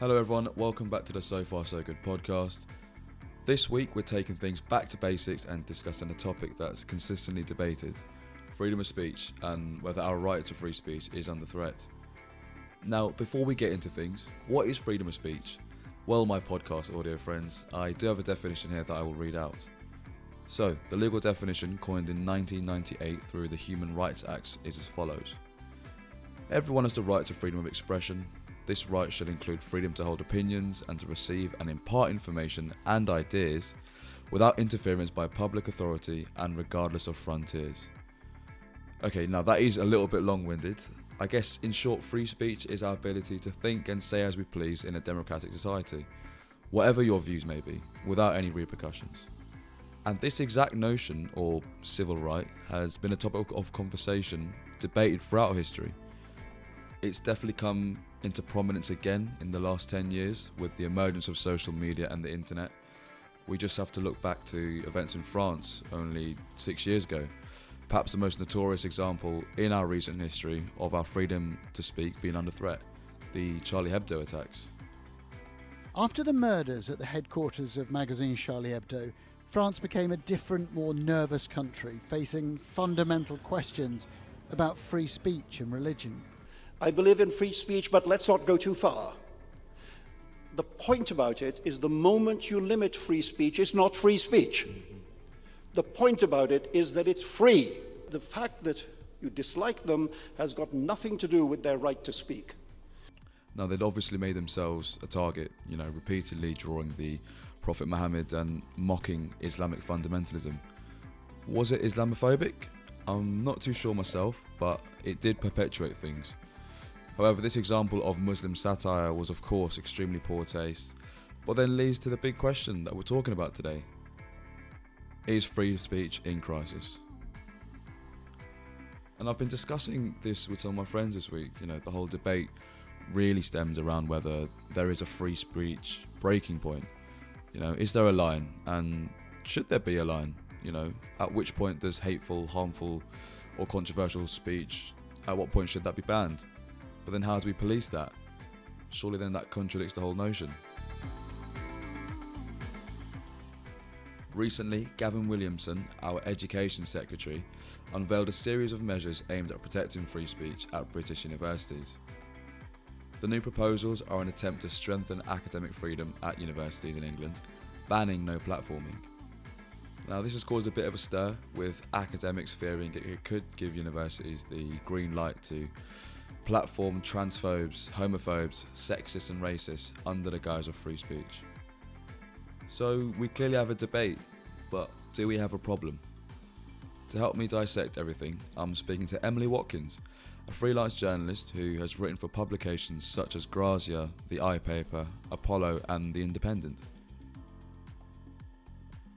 Hello, everyone. Welcome back to the So Far So Good podcast. This week, we're taking things back to basics and discussing a topic that's consistently debated freedom of speech and whether our right to free speech is under threat. Now, before we get into things, what is freedom of speech? Well, my podcast audio friends, I do have a definition here that I will read out. So, the legal definition coined in 1998 through the Human Rights Act is as follows Everyone has the right to freedom of expression. This right should include freedom to hold opinions and to receive and impart information and ideas without interference by public authority and regardless of frontiers. Okay, now that is a little bit long winded. I guess, in short, free speech is our ability to think and say as we please in a democratic society, whatever your views may be, without any repercussions. And this exact notion, or civil right, has been a topic of conversation debated throughout history. It's definitely come into prominence again in the last 10 years with the emergence of social media and the internet. We just have to look back to events in France only six years ago. Perhaps the most notorious example in our recent history of our freedom to speak being under threat the Charlie Hebdo attacks. After the murders at the headquarters of magazine Charlie Hebdo, France became a different, more nervous country, facing fundamental questions about free speech and religion. I believe in free speech, but let's not go too far. The point about it is the moment you limit free speech, it's not free speech. The point about it is that it's free. The fact that you dislike them has got nothing to do with their right to speak. Now, they'd obviously made themselves a target, you know, repeatedly drawing the Prophet Muhammad and mocking Islamic fundamentalism. Was it Islamophobic? I'm not too sure myself, but it did perpetuate things. However, this example of Muslim satire was, of course, extremely poor taste, but then leads to the big question that we're talking about today Is free speech in crisis? And I've been discussing this with some of my friends this week. You know, the whole debate really stems around whether there is a free speech breaking point. You know, is there a line? And should there be a line? You know, at which point does hateful, harmful, or controversial speech, at what point should that be banned? But then how do we police that? Surely then that contradicts the whole notion. Recently, Gavin Williamson, our Education Secretary, unveiled a series of measures aimed at protecting free speech at British universities. The new proposals are an attempt to strengthen academic freedom at universities in England, banning no platforming. Now, this has caused a bit of a stir, with academics fearing it could give universities the green light to platform transphobes, homophobes, sexists, and racists under the guise of free speech. So, we clearly have a debate, but do we have a problem? To help me dissect everything, I'm speaking to Emily Watkins, a freelance journalist who has written for publications such as Grazia, The i Paper, Apollo, and The Independent.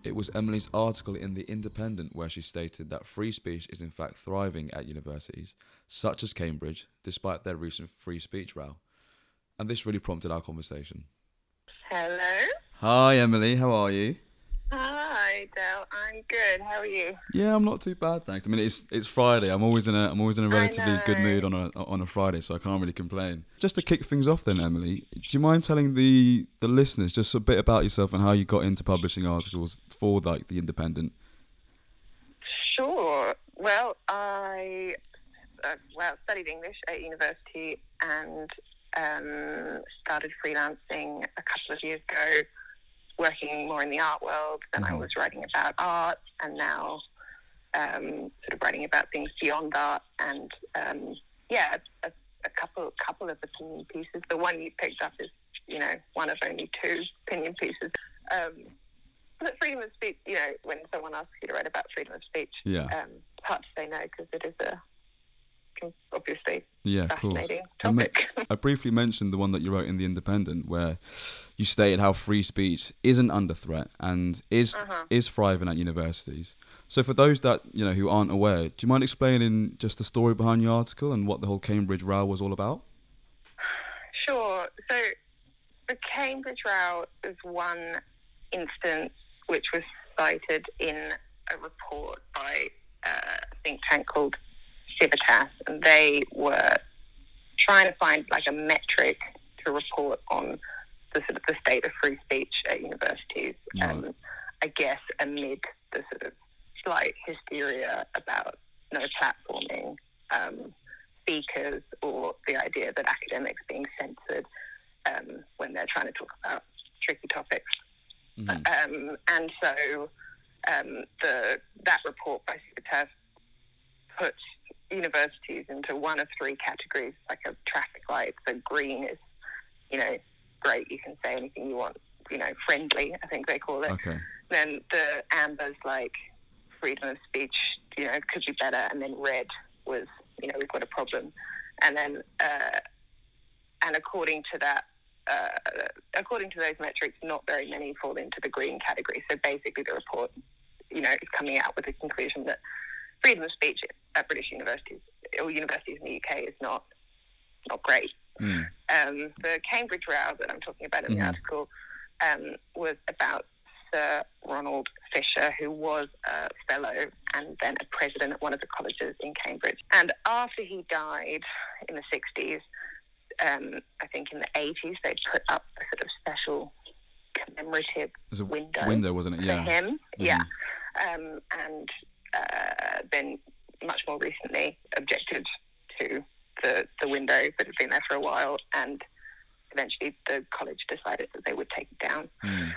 It was Emily's article in The Independent where she stated that free speech is in fact thriving at universities, such as Cambridge, despite their recent free speech row. And this really prompted our conversation. Hello. Hi, Emily, how are you? Dell. I'm good. How are you? Yeah, I'm not too bad, thanks. I mean, it's it's Friday. I'm always in a I'm always in a relatively good mood on a on a Friday, so I can't really complain. Just to kick things off, then, Emily, do you mind telling the the listeners just a bit about yourself and how you got into publishing articles for like the Independent? Sure. Well, I uh, well studied English at university and um, started freelancing a couple of years ago working more in the art world. Then mm-hmm. I was writing about art, and now um, sort of writing about things beyond art. And um, yeah, a, a, couple couple of opinion pieces. The one you picked up is you know one of only two opinion pieces. Um, but freedom of speech, you know, when someone asks you to write about freedom of speech, yeah, um, it's hard to say no because it is a obviously yeah, fascinating topic. I briefly mentioned the one that you wrote in the Independent, where you stated how free speech isn't under threat and is uh-huh. is thriving at universities. So for those that you know who aren't aware, do you mind explaining just the story behind your article and what the whole Cambridge row was all about? Sure. So the Cambridge row is one instance which was cited in a report by a think tank called Civitas, and they were trying to find like a metric to report on the sort of the state of free speech at universities. Right. Um, I guess amid the sort of slight hysteria about no platforming um, speakers or the idea that academics being censored um, when they're trying to talk about tricky topics. Mhm. Um, and so um, the that report by Civitas puts universities into one of three categories, like a traffic light. So green is, you know, great. You can say anything you want. You know, friendly. I think they call it. Okay. Then the amber's like freedom of speech. You know, could be better. And then red was, you know, we've got a problem. And then, uh, and according to that, uh, according to those metrics, not very many fall into the green category. So basically, the report, you know, is coming out with the conclusion that freedom of speech at British universities or universities in the UK is not not great. Mm. Um, the Cambridge row that I'm talking about in Mhm. the article um, was about Sir Ronald Fisher, who was a fellow and then a president at one of the colleges in Cambridge. And after he died in the 60s, um, I think in the 80s, they put up a sort of special commemorative There's a window, window, wasn't it? Yeah. for him. Mhm. Yeah. Um, and uh, then much more recently objected to the, the window that had been there for a while and eventually the college decided that they would take it down. Mm.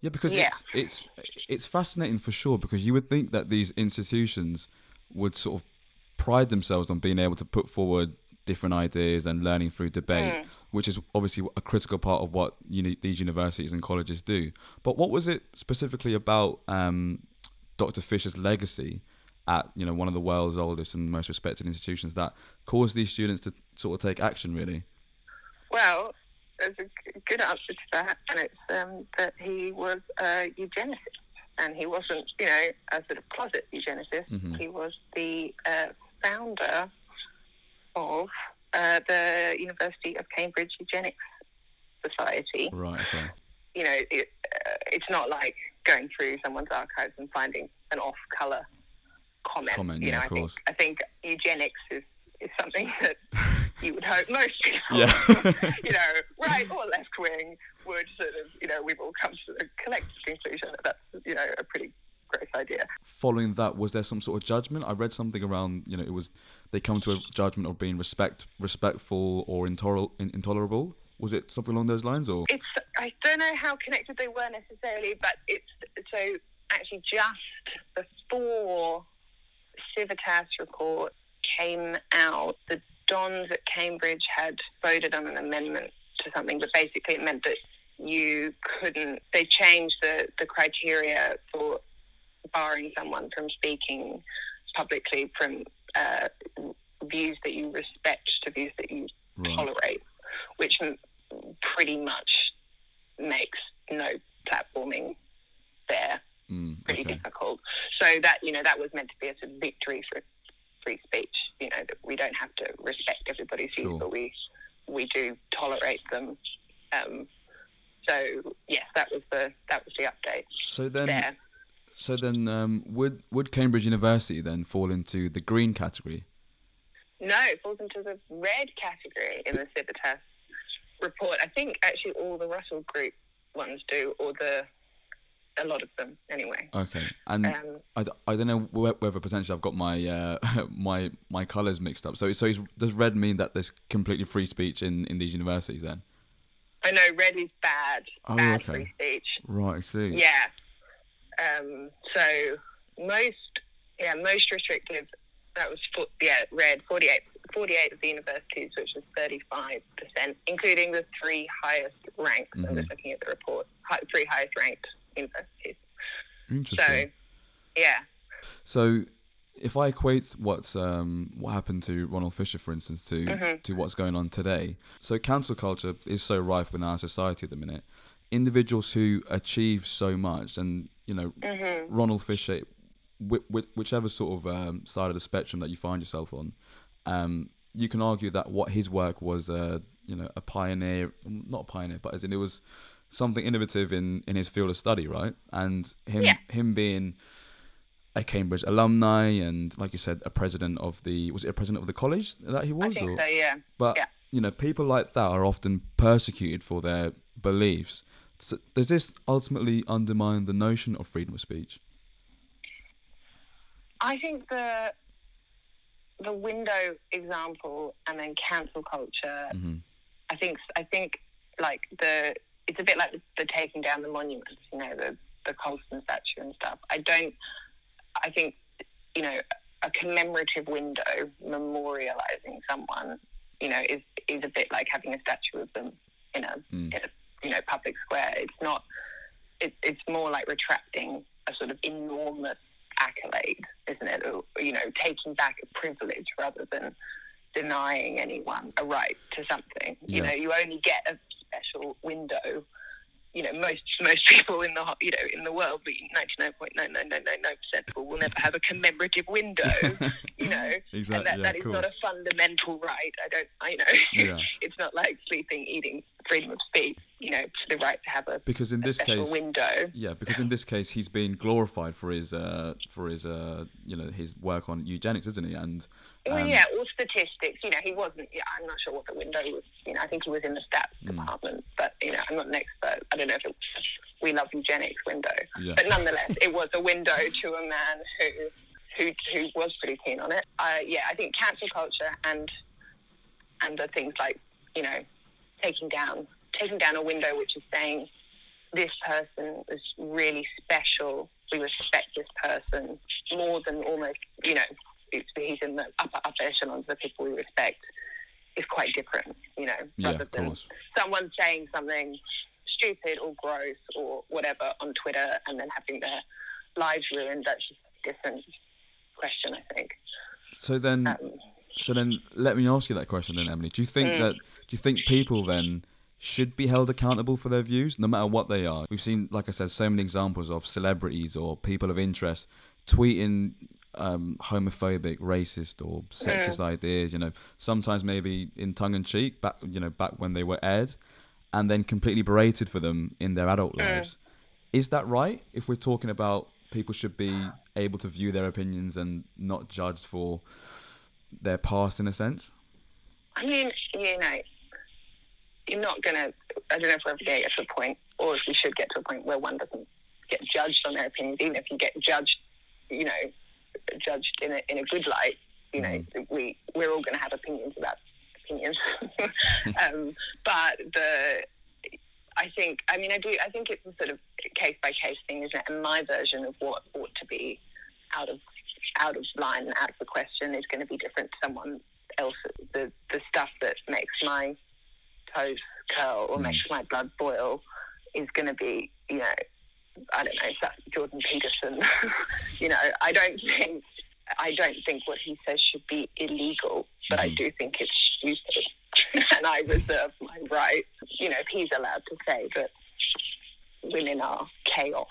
Yeah, because Yeah. it's it's it's fascinating for sure. Because you would think that these institutions would sort of pride themselves on being able to put forward different ideas and learning through debate, Mm. which is obviously a critical part of what uni- these universities and colleges do. But what was it specifically about um, Dr. Fisher's legacy at you know one of the world's oldest and most respected institutions that caused these students to sort of take action? Really. Well, there's a good answer to that, and it's um, that he was a eugenicist. And he wasn't, you know, a sort of closet eugenicist. Mhm. He was the uh, founder of uh, the University of Cambridge Eugenics Society. Right. Okay. you know, it, uh, it's not like going through someone's archives and finding an off-color comment. Comment, you yeah, know, of I think course. I think eugenics is, is something that you would hope most people, Yeah. you know, right or left wing, would sort of, you know, we've all come to the collective conclusion that that's, you know, a pretty gross idea. following that was there some sort of judgment i read something around you know it was they come to a judgment of being respect respectful or intoler- intolerable was it something along those lines or It's I don't know how connected they were necessarily, but it's so actually just before Civitas report came out, the Dons at Cambridge had voted on an amendment to something, but basically it meant that you couldn't. They changed the the criteria for barring someone from speaking publicly from uh, views that you respect to views that you right tolerate, which pretty much makes no platforming there mm, pretty okay difficult. So that you know that was meant to be a sort of victory for free speech. You know that we don't have to respect everybody's views, Sure. but we we do tolerate them. Um, so yes, that was the that was the update so then there. so then um, would would cambridge university then fall into the green category No, it falls into the red category in the Civitas report. I think actually all the Russell Group ones do, or the a lot of them anyway. okay and Um, I, I don't know whether potentially I've got my uh, my my colors mixed up. So so is, does red mean that there's completely free speech in, in these universities then? I know red is bad, Oh, bad okay. free speech. Right, I see. Yeah. Um, so most, yeah, most restrictive. That was for, yeah, red. 48, 48 of the universities, which is thirty five percent, including the three highest ranked. I'm just looking at the report. Three highest ranked universities. Interesting. So, yeah. So, if I equate what's um, what happened to Ronald Fisher, for instance, to Mhm. to what's going on today, so cancel culture is so rife within our society at the minute. Individuals who achieve so much, and you know, hmm Ronald Fisher, whi- whi- whichever sort of um, side of the spectrum that you find yourself on, um, you can argue that what his work was, uh, you know, a pioneer, not a pioneer, but as in it was something innovative in, in his field of study, right? And him Yeah. him being a Cambridge alumni and, like you said, a president of the was it a president of the college that he I was? think or? so. Yeah. But Yeah. you know, people like that are often persecuted for their beliefs. So does this ultimately undermine the notion of freedom of speech? I think the the window example and then cancel culture. hmm I think I think like the it's a bit like the, the taking down the monuments, you know, the the Colston statue and stuff. I don't. I think you know a commemorative window memorializing someone, you know, is is a bit like having a statue of them in a, Mm. in a you know public square. It's not. It, it's more like retracting a sort of enormous accolade, isn't it? You know, taking back a privilege rather than denying anyone a right to something. You know, you only get a special window. You know, most most people in the you know in the world, ninety nine point nine nine nine nine nine percent people will never have a commemorative window. you know, Exactly. and that, yeah, that is not a fundamental right. I don't, I know, Yeah. it's not like sleeping, eating, freedom of speech. You know, to the right to have a, Because in this case, window. Yeah, because in this case, he's been glorified for his, uh, for his, uh, you know, his work on eugenics, isn't he? And Well, um, yeah, all statistics. You know, he wasn't. Yeah, I'm not sure what the window was. You know, I think he was in the stats Mm. department, but you know, I'm not an expert. I don't know if it was we love eugenics window, Yeah. but nonetheless, it was a window to a man who who who was pretty keen on it. Uh, yeah, I think cancel culture and and the things like you know taking down taking down a window which is saying this person is really special. We respect this person more than almost you know it's- he's in the upper upper echelons of the people we respect is quite different. You know, yeah, rather than course. someone saying something stupid or gross or whatever on Twitter and then having their lives ruined. That's just a different question, I think. So then, Um, so then, let me ask you that question then, Emily. Do you think Mm. that? Do you think people then should be held accountable for their views, no matter what they are? We've seen, like I said, so many examples of celebrities or people of interest tweeting um, homophobic, racist, or sexist ideas. You know, sometimes maybe in tongue in cheek, back you know, back when they were aired, and then completely berated for them in their adult lives. Is that right? If we're talking about people should be able to view their opinions and not judged for their past, in a sense. I mean, you know, you're not going to, I don't know if we're ever going to get to a point, or if we should get to a point where one doesn't get judged on their opinions, even if you get judged, you know, judged in a, in a good light, you know, we, we're all going to have opinions about opinions. um, but the, I think, I mean, I do, I think it's a sort of case by case thing, isn't it? And my version of what ought to be out of out of line and out of the question is going to be different to someone else. The the stuff that makes my toes curl or Mm. makes my blood boil is going to be, you know, I don't know, that's Jordan Peterson. you know, I don't think I don't think what he says should be illegal, but I Mhm. do think it's stupid, and I reserve my right. You know, if he's allowed to say that women are chaos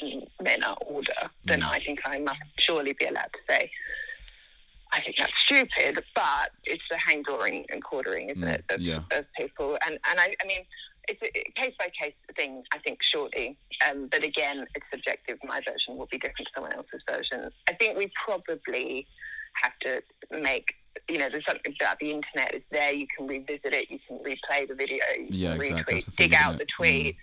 and men are order, then Mm. I think I must surely be allowed to say. I think that's stupid, but it's the hang drawing and quartering, isn't Mm, it, of, yeah. of people? And and I, I mean, it's a case by case thing. I think shortly. um, but again, it's subjective. My version will be different to someone else's version. I think we probably have to make. You know, there's something about the internet. It's there. You can revisit it. You can replay the video. You Yeah, can exactly. retweet, thing, dig out it? the tweet,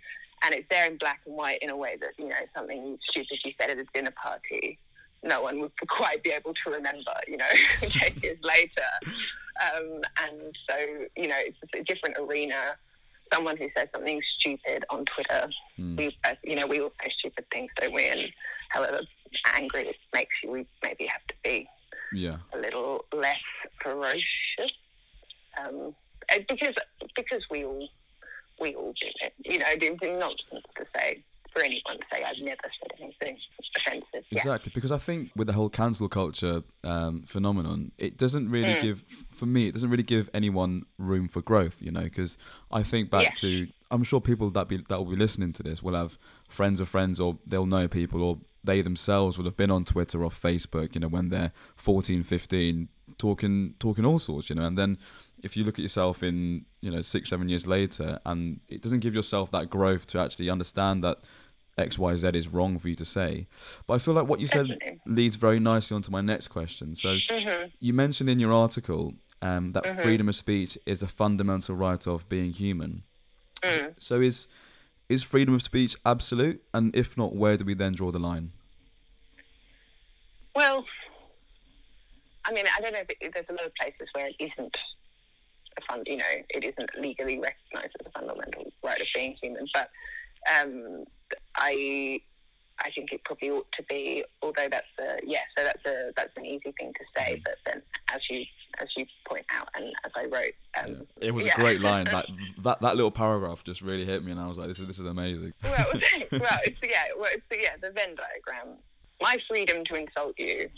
and it's there in black and white in a way that you know something stupid you said at a dinner party. No one would quite be able to remember. You know, ten years later. Um, and so, you know, it's a different arena. Someone who says something stupid on Twitter, Mm. we, uh, you know, we all say stupid things, don't we? And however angry it makes you, we maybe have to be Yeah. a little less ferocious. Um, because because we all we all do it. You know, nonsense to say for anyone to say I've never said anything offensive. Yeah. Exactly, because I think with the whole cancel culture um, phenomenon, it doesn't really Mm. give, for me, it doesn't really give anyone room for growth. You know, because I think back Yeah. to, I'm sure people that be that will be listening to this will have friends of friends, or they'll know people, or they themselves will have been on Twitter or Facebook. You know, when they're 14, 15, talking talking all sorts. You know, and then if you look at yourself in you know six, seven years later, and it doesn't give yourself that growth to actually understand that X, Y, Z is wrong for you to say. But I feel like what you said Definitely. leads very nicely onto my next question. So hmm you mentioned in your article um, that Mhm. freedom of speech is a fundamental right of being human. Mm. So is is freedom of speech absolute? And if not, where do we then draw the line? Well, I mean, I don't know if there's a lot of places where it isn't a fund, you know, it isn't legally recognised as a fundamental right of being human. But um, I, I think it probably ought to be. Although that's a yeah, so that's a that's an easy thing to say. But then, as you as you point out, and as I wrote, um, It was yeah. a great line. That that that little paragraph just really hit me, and I was like, this is this is amazing. well, well, it's yeah, well, it's yeah, the Venn diagram. My freedom to insult you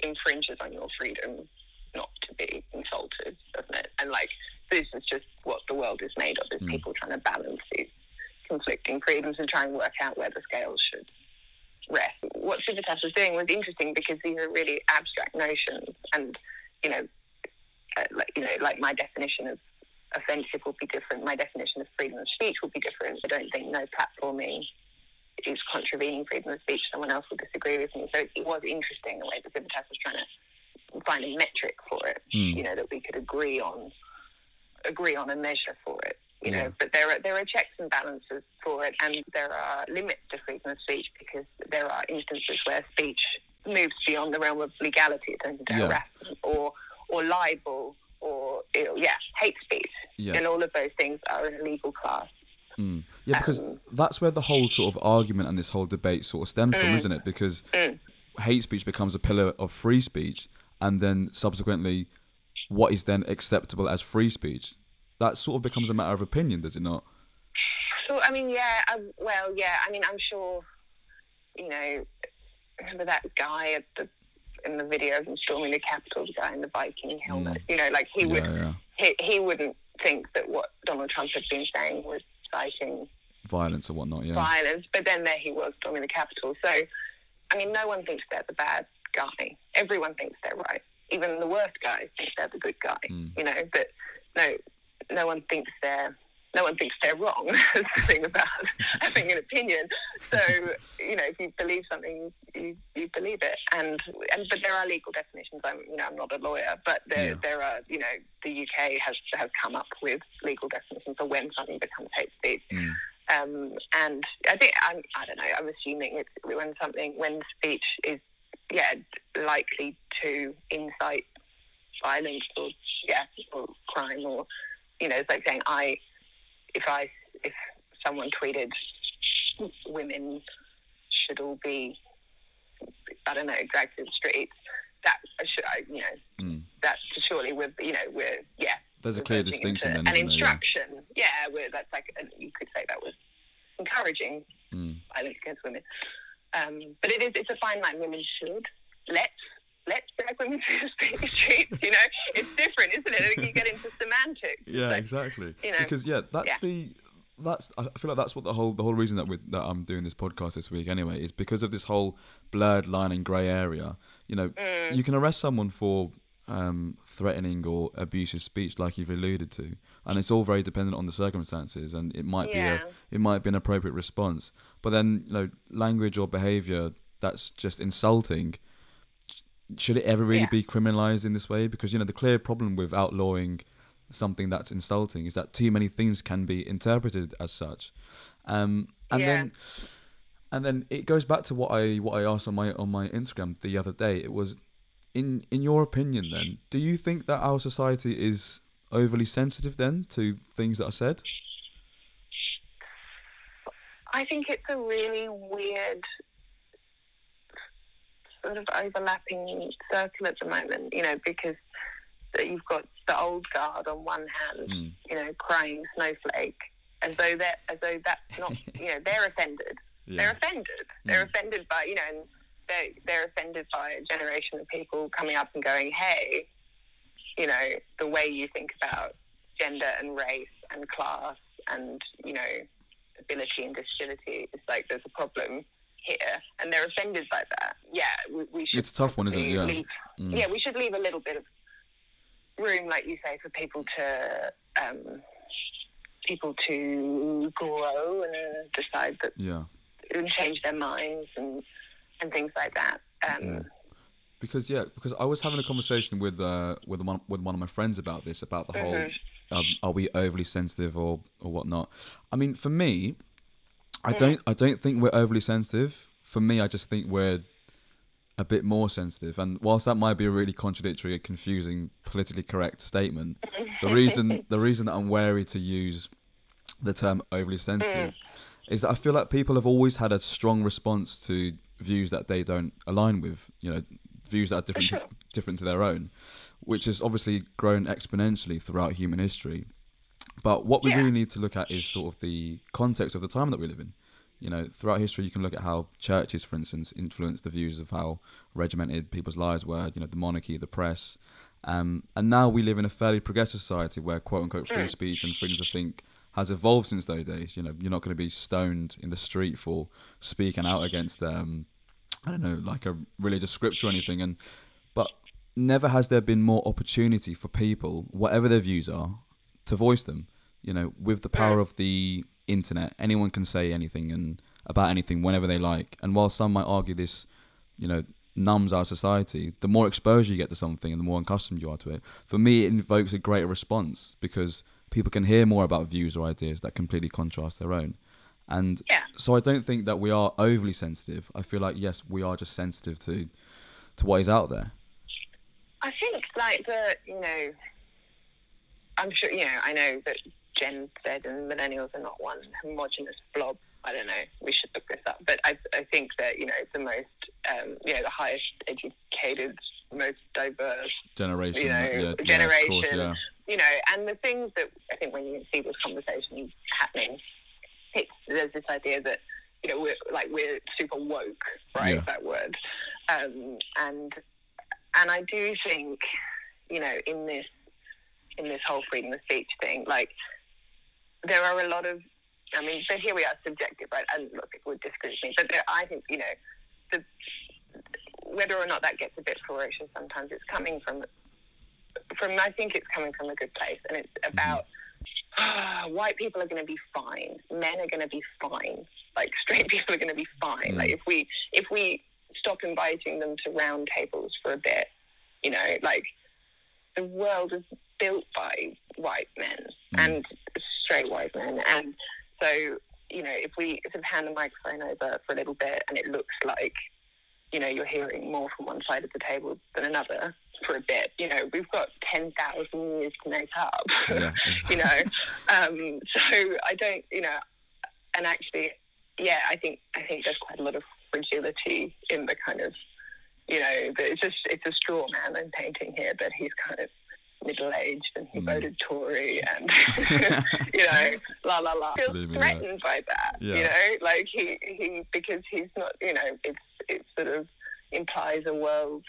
infringes on your freedom not to be insulted, doesn't it? And like this is just what the world is made of: is Mm. people trying to balance these conflicting freedoms and try and work out where the scales should rest. What Civitas was doing was interesting because these are really abstract notions, and you know, uh, like you know, like my definition of offensive will be different. My definition of freedom of speech will be different. I don't think no platforming is contravening freedom of speech. Someone else will disagree with me. So it was interesting the way the Civitas was trying to find a metric for it. Mm. You know that we could agree on, agree on a measure for it. You Yeah. know, but there are there are checks and balances for it, and there are limits to freedom of speech because there are instances where speech moves beyond the realm of legality. Into Yeah. harassment or or libel or yeah, hate speech, Yeah. and all of those things are in a legal class. Mm. Yeah, because Um, that's where the whole sort of argument and this whole debate sort of stems from, Mm. isn't it? Because Mm. hate speech becomes a pillar of free speech, and then subsequently, what is then acceptable as free speech? That sort of becomes a matter of opinion, does it not? So I mean, yeah, um, well, yeah. I mean, I'm sure, you know, remember that guy at the in the video of him storming the Capitol, the guy in the Viking helmet. You know, like he would, Mm. yeah. he, he wouldn't think that what Donald Trump had been saying was citing Violence or whatnot, yeah. violence, but then there he was storming the Capitol. So, I mean, no one thinks they're the bad guy. Everyone thinks they're right. Even the worst guys think they're the good guy. Mm. You know, but no, no one thinks they're no one thinks they're wrong. That's the thing about having an opinion. So, you know, if you believe something, you, you believe it. And and but there are legal definitions. I'm you know I'm not a lawyer, but there Yeah. there are you know the UK has has come up with legal definitions for when something becomes hate speech. Mm. Um, and I think I'm, I don't know. I'm assuming it's when something when speech is yeah likely to incite violence or yeah or crime or you know it's like saying I if I if someone tweeted women should all be I don't know dragged to the streets that should I you know Mm. that's surely with you know we're yeah There's a clear distinction then, an isn't there? Yeah. instruction yeah, that's like you could say that was encouraging Mm. violence against women um, but it is it's a fine line women should let's let's drag women to the streets you know it's different isn't it you get into semantics Yeah, Like, exactly. you know, because yeah, that's yeah. the that's I feel like that's what the whole the whole reason that we that I'm doing this podcast this week anyway is because of this whole blurred line and grey area. You know, Mm. you can arrest someone for um, threatening or abusive speech, like you've alluded to, and it's all very dependent on the circumstances, and it might Yeah. be a it might be an appropriate response. But then you know, language or behaviour that's just insulting. Should it ever really Yeah. be criminalised in this way? Because you know the clear problem with outlawing something that's insulting is that too many things can be interpreted as such um and Yeah. then and then it goes back to what i what i asked on my on my instagram the other day it was in in your opinion then do you think that our society is overly sensitive then to things that are said I think it's a really weird sort of overlapping circle at the moment, you know, because you've got the old guard on one hand, Mm. you know, crying snowflake, as though that as though that's not, you know, they're offended. They're offended. They're Mm. offended by, you know, and they they're offended by a generation of people coming up and going, hey, you know, the way you think about gender and race and class and you know ability and disability is like there's a problem here, and they're offended by that. Yeah, we, we should. It's a tough one, isn't it? Yeah. leave- Mm. yeah, we should leave a little bit of room, like you say, for people to um, people to grow and decide that yeah and change their minds and and things like that. Um, Yeah. because yeah because i was having a conversation with uh with one with one of my friends about this about the whole Mhm. um, are we overly sensitive or or whatnot? I mean, for me, I don't I don't think we're overly sensitive. For me, I just think we're a bit more sensitive. And whilst that might be a really contradictory, confusing, politically correct statement, the reason the reason that I'm wary to use the term overly sensitive mm. is that I feel like people have always had a strong response to views that they don't align with. You know, views that are different different to their own, which has obviously grown exponentially throughout human history. But what we Yeah. really need to look at is sort of the context of the time that we live in. You know, throughout history, you can look at how churches, for instance, influenced the views of how regimented people's lives were. You know, the monarchy, the press, um, and now we live in a fairly progressive society where "quote unquote" free speech and freedom to think has evolved since those days. You know, you're not going to be stoned in the street for speaking out against, um, I don't know, like a religious scripture or anything. And but never has there been more opportunity for people, whatever their views are, to voice them. You know, with the power of the internet, anyone can say anything and about anything whenever they like. And while some might argue this, you know, numbs our society, the more exposure you get to something and the more accustomed you are to it. For me, it invokes a greater response because people can hear more about views or ideas that completely contrast their own. And Yeah. so I don't think that we are overly sensitive. I feel like yes, we are just sensitive to to what is out there. I think like the you know, I'm sure you know. I know that Gen Z and millennials are not one homogenous blob. I don't know. We should look this up. But I, I think that you know it's the most, um, you know, the highest educated, most diverse, Generation, you know, yeah, yeah, of generation. course, yeah. You know, and the things that I think when you see this conversation happening, it's, there's this idea that you know we're like we're super woke, right? Yeah. That word, um, and and I do think you know in this in this whole freedom of speech thing, like there are a lot of I mean, but here we are, subjective, right? And look, people would disagree with me, but there, I think you know the whether or not that gets a bit ferocious sometimes it's coming from from I think it's coming from a good place. And it's about ah, white people are going to be fine. Men are going to be fine. Like straight people are going to be fine. Mm. like if we if we stop inviting them to round tables for a bit you know like the world is built by white men Mm. and straight white men and so you know if we sort of hand the microphone over for a little bit and it looks like you know, you're hearing more from one side of the table than another for a bit. You know, we've got 10,000 years to make up, Yeah, you know. Um, so I don't, you know, and actually, yeah, I think I think there's quite a lot of fragility in the kind of, you know, it's just it's a straw man I'm painting here, but he's kind of middle aged and he Mm. voted Tory and you know, la la la. Feels Believe me, yeah. threatened by that. Yeah. You know, like he he because he's not. You know, it's it sort of implies a world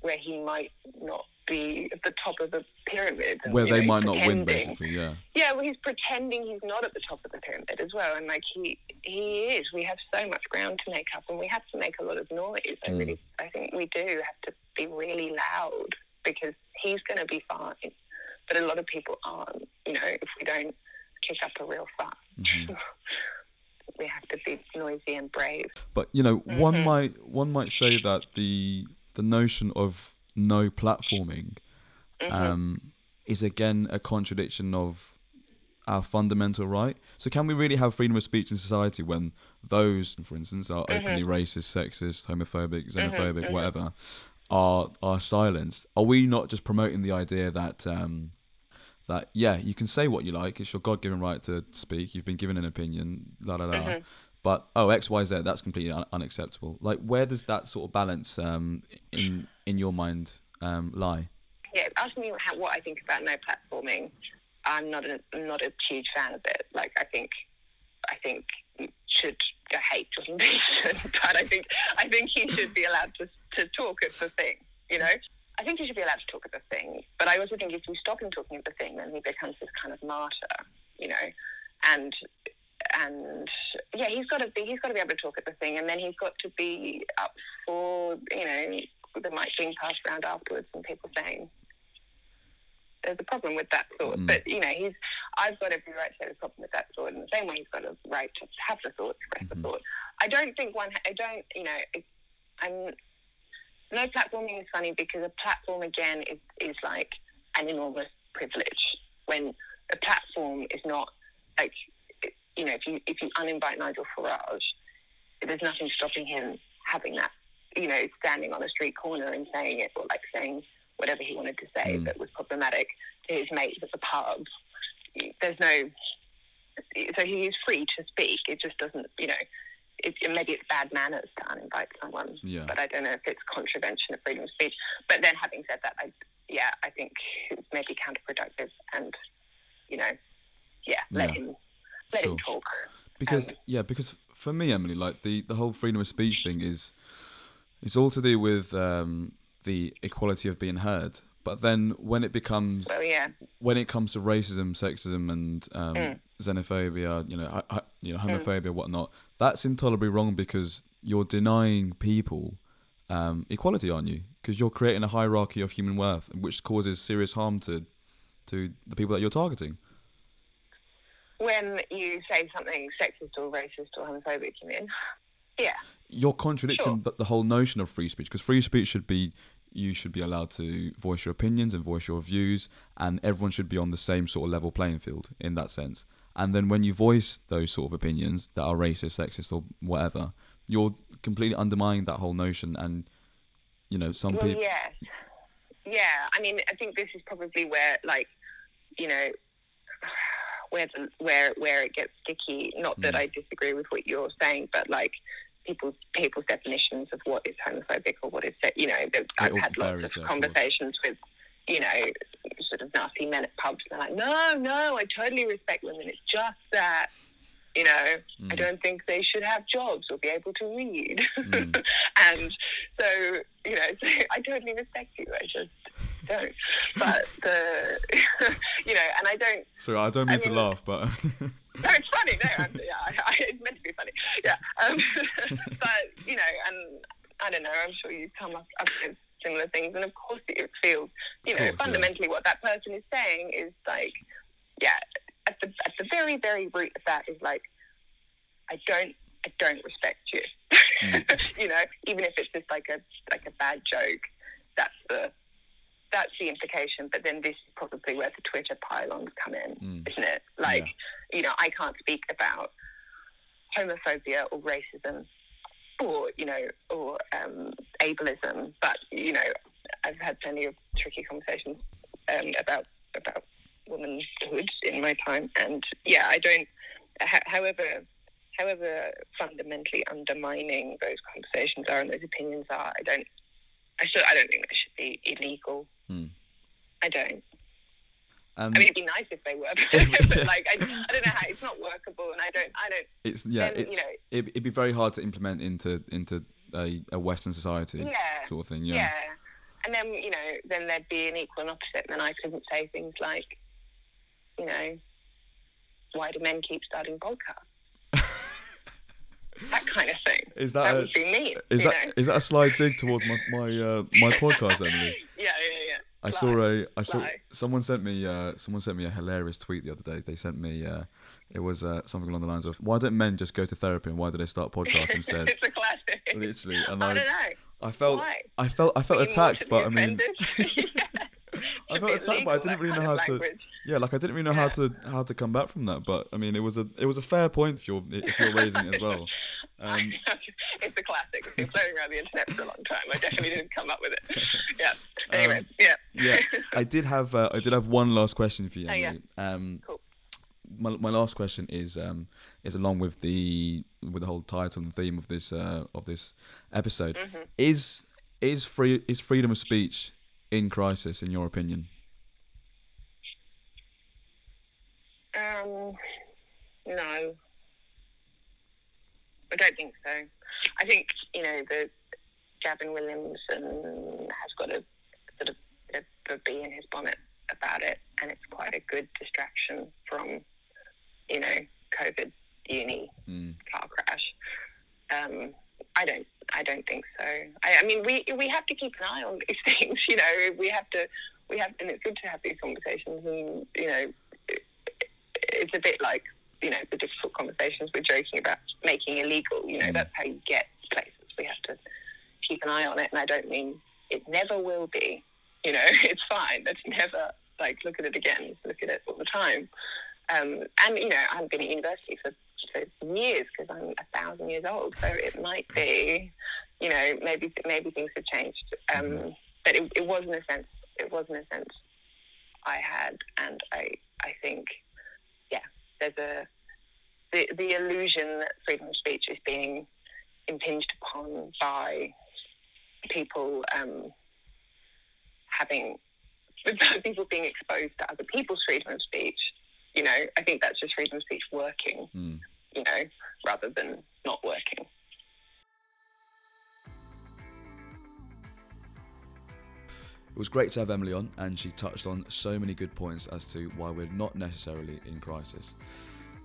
where he might not be at the top of the pyramid. And, Where you they know, might not win, basically, yeah. yeah, well, he's pretending he's not at the top of the pyramid as well, and like he he is. We have so much ground to make up, and we have to make a lot of noise. I Mm. really, I think we do have to be really loud because he's going to be fine. But a lot of people aren't. You know, if we don't kick up a real fuss, Mhm. we have to be noisy and brave. But you know, one Mhm. might one might say that the the notion of no platforming Mhm. um, is again a contradiction of our fundamental right. So can we really have freedom of speech in society when those, for instance, are Mm-hmm. openly racist, sexist, homophobic, xenophobic, mhm. whatever, are are silenced? Are we not just promoting the idea that um, that yeah, you can say what you like, it's your God given right to speak, you've been given an opinion, la la la. But oh, X, Y, Z, that's completely un- unacceptable. Like, where does that sort of balance um, in in your mind um, lie? yeah, ask me how, what I think about no platforming. I'm not a not a huge fan of it. Like I think I think you should I hate Peterson, but I think I think he should be allowed to to talk at the thing. You know, I think he should be allowed to talk at the thing. But I also think if you stop him talking at the thing, then he becomes this kind of martyr. You know, and and yeah, he's got to be he's got to be able to talk at the thing, and then he's got to be up for you know the mic being passed around afterwards and people saying there's a problem with that thought. Mm. But you know, he's I've got every right to have a problem with that thought, in the same way he's got a right to have the thought, express Mhm. the thought. I don't think one. I don't. You know, I'm. No platforming is funny because a platform again is is like an enormous privilege when a platform is not like you know if you if you uninvite Nigel Farage, there's nothing stopping him having that you know standing on a street corner and saying it or like saying whatever he wanted to say Mm. that was problematic to his mates at the pub. There's no so he is free to speak. It just doesn't you know. It, maybe it's bad manners to uninvite someone, Yeah. but I don't know if it's contravention of freedom of speech. But then, having said that, I yeah, I think it's maybe counterproductive, and you know, yeah, let Yeah. him let him talk. because Um, yeah because for me emily like the the whole freedom of speech thing is it's all to do with um the equality of being heard but then when it becomes Well, yeah, when it comes to racism sexism and um Mm. xenophobia you know hi- hi- you know homophobia whatnot that's intolerably wrong because you're denying people um equality aren't you because you're creating a hierarchy of human worth which causes serious harm to to the people that you're targeting when you say something sexist or racist or homophobic, you mean? Yeah, you're contradicting Sure. the, the whole notion of free speech because free speech should be you should be allowed to voice your opinions and voice your views and everyone should be on the same sort of level playing field in that sense and then when you voice those sort of opinions that are racist sexist or whatever you're completely undermining that whole notion and you know some well, people yes, yeah. I mean, I think this is probably where, like, you know, where the, where where it gets sticky. Not that Mm. I disagree with what you're saying, but like people's people's definitions of what is homophobic or what is, you know, I've had lots of conversations with, you know, sort of nasty men at pubs. And they're like, no, no, I totally respect women. It's just that. You know, I Mm. don't think they should have jobs or be able to read. Mm. and so, you know, so I totally respect you. I just don't. But the, you know, and I don't. sorry i don't I mean to mean- laugh but No, it's funny. No, I'm, yeah, I, I, it's meant to be funny. Yeah, um, but you know, and I don't know. I'm sure you've come up, up with similar things, and of course, it feels. You know, course, yeah. fundamentally, what that person is saying is like, yeah, at the at the very very root of that is like, I don't I don't respect you. Mm. you know, even if it's just like a like a bad joke, that's the that's the implication. But then this is probably where the Twitter pile-ons come in, Mm. isn't it? Like, you know, I can't speak about homophobia or racism or you know or um, ableism, but you know, I've had plenty of tricky conversations um, about about womanhood in my time, and yeah, I don't. ho- However, however fundamentally undermining those conversations are and those opinions are, I don't. I still, I don't think they should be illegal. Hmm. I don't. and I mean, it'd be nice if they were, but like, I, I don't know how. It's not workable, and I don't. I don't. it's yeah then, you know- it, it'd be very hard to implement into into a, a western society Yeah. sort of thing Yeah. yeah And then you know, then there'd be an equal and opposite, and then I couldn't say things like, you know, why do men keep starting podcasts? That kind of thing. Is that that a- would be me? Is that know? is that a slight dig towards my my uh, my podcast, Emily? Yeah, yeah, yeah. I saw a I saw someone sent me uh, someone sent me a hilarious tweet the other day. They sent me uh, it was uh, something along the lines of why don't men just go to therapy and why do they start podcasts instead? it's a classic. Literally, and I I don't know. I felt Why? I felt I felt you attacked, but I mean yeah. I felt attacked, but I didn't really know how to yeah, like I didn't really know how to how to come back from that. But I mean, it was a it was a fair point if you're if you're raising it as well. Um, it's a classic. It's been floating around the internet for a long time. I definitely didn't come up with it. Yeah. Anyway, Um, yeah. yeah, I did have uh, I did have one last question for you. Oh, yeah. Um, Cool. My, my last question is um, is along with the with the whole title and theme of this uh, of this episode. Mm-hmm. Is is free is freedom of speech in crisis in your opinion? Um, no, I don't think so. I think you know the Gavin Williamson has got a sort of a, a bee in his bonnet about it, and it's quite a good distraction from you know COVID, uni, Mm. car crash. Um, I don't. I don't think so. I, I mean, we we have to keep an eye on these things. You know, we have to. We have, and it's good to have these conversations. And you know, it, it's a bit like you know the difficult conversations we're joking about making illegal. You know, Mm. that's how you get places. We have to keep an eye on it, and I don't mean it never will be. You know, it's fine. That's never like look at it again, look at it all the time. Um, and you know, I haven't been at university for, for years because I'm a thousand years old, so it might be, you know, maybe maybe things have changed. Um, Mm-hmm. but it, it was in a sense, it was in a sense I had, and I I think, yeah, there's a the the illusion that freedom of speech is being impinged upon by people um, having people being exposed to other people's freedom of speech. You know, I think that's just freedom of speech working. Mm. You know, rather than not working. It was great to have Emily on, and she touched on so many good points as to why we're not necessarily in crisis.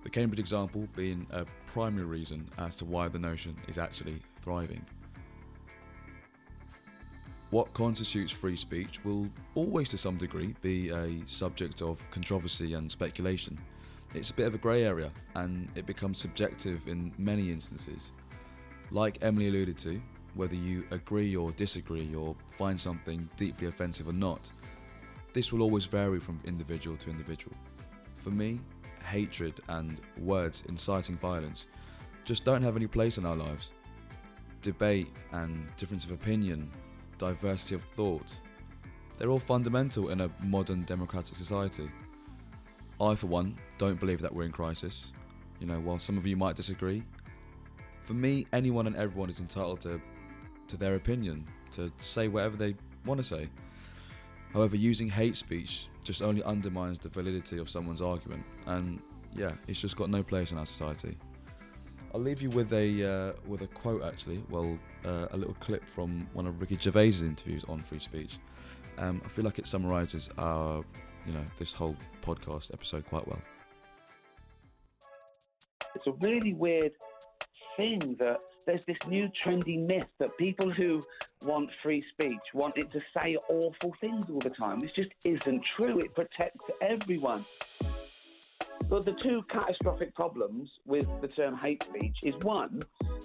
The Cambridge example being a primary reason as to why the notion is actually thriving. What constitutes free speech will always, to some degree, be a subject of controversy and speculation. It's a bit of a grey area, and it becomes subjective in many instances. Like Emily alluded to, whether you agree or disagree or find something deeply offensive or not, this will always vary from individual to individual. For me, hatred and words inciting violence just don't have any place in our lives. Debate and difference of opinion, diversity of thought, they're all fundamental in a modern democratic society. I, for one, don't believe that we're in crisis. You know, while some of you might disagree, for me, anyone and everyone is entitled to, to their opinion, to say whatever they want to say. However, using hate speech just only undermines the validity of someone's argument, and yeah, it's just got no place in our society. I'll leave you with a uh, with a quote actually, well, uh, a little clip from one of Ricky Gervais's interviews on free speech. Um, I feel like it summarises our, you know, this whole podcast episode quite well. it's a really weird thing that there's this new trendy myth that people who want free speech want it to say awful things all the time. This just isn't true. It protects everyone. But the two catastrophic problems with the term hate speech is one,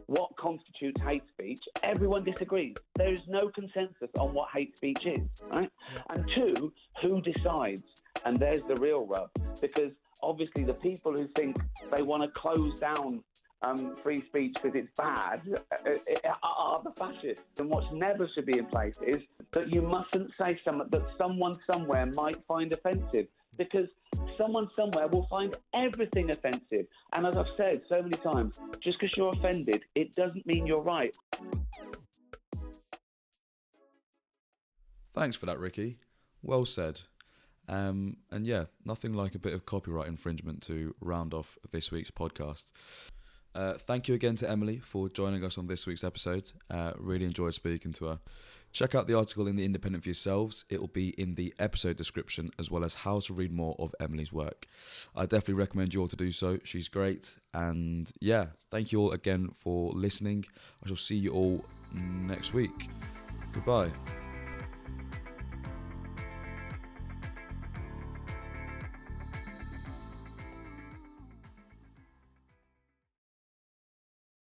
what constitutes hate speech? Everyone disagrees. There is no consensus on what hate speech is, right? And two, who decides? And there's the real rub, because obviously the people who think they want to close down um, free speech because it's bad uh, uh, are the fascists. And what never should be in place is that you mustn't say something that someone somewhere might find offensive because someone somewhere will find everything offensive. And as I've said so many times, just because you're offended, it doesn't mean you're right. Thanks for that, Ricky. Well said. Um, and yeah, nothing like a bit of copyright infringement to round off this week's podcast. Uh, thank you again to Emily for joining us on this week's episode. Uh, really enjoyed speaking to her. Check out the article in The Independent for yourselves. It will be in the episode description as well as how to read more of Emily's work. I definitely recommend you all to do so. She's great. And yeah, thank you all again for listening. I shall see you all next week. Goodbye.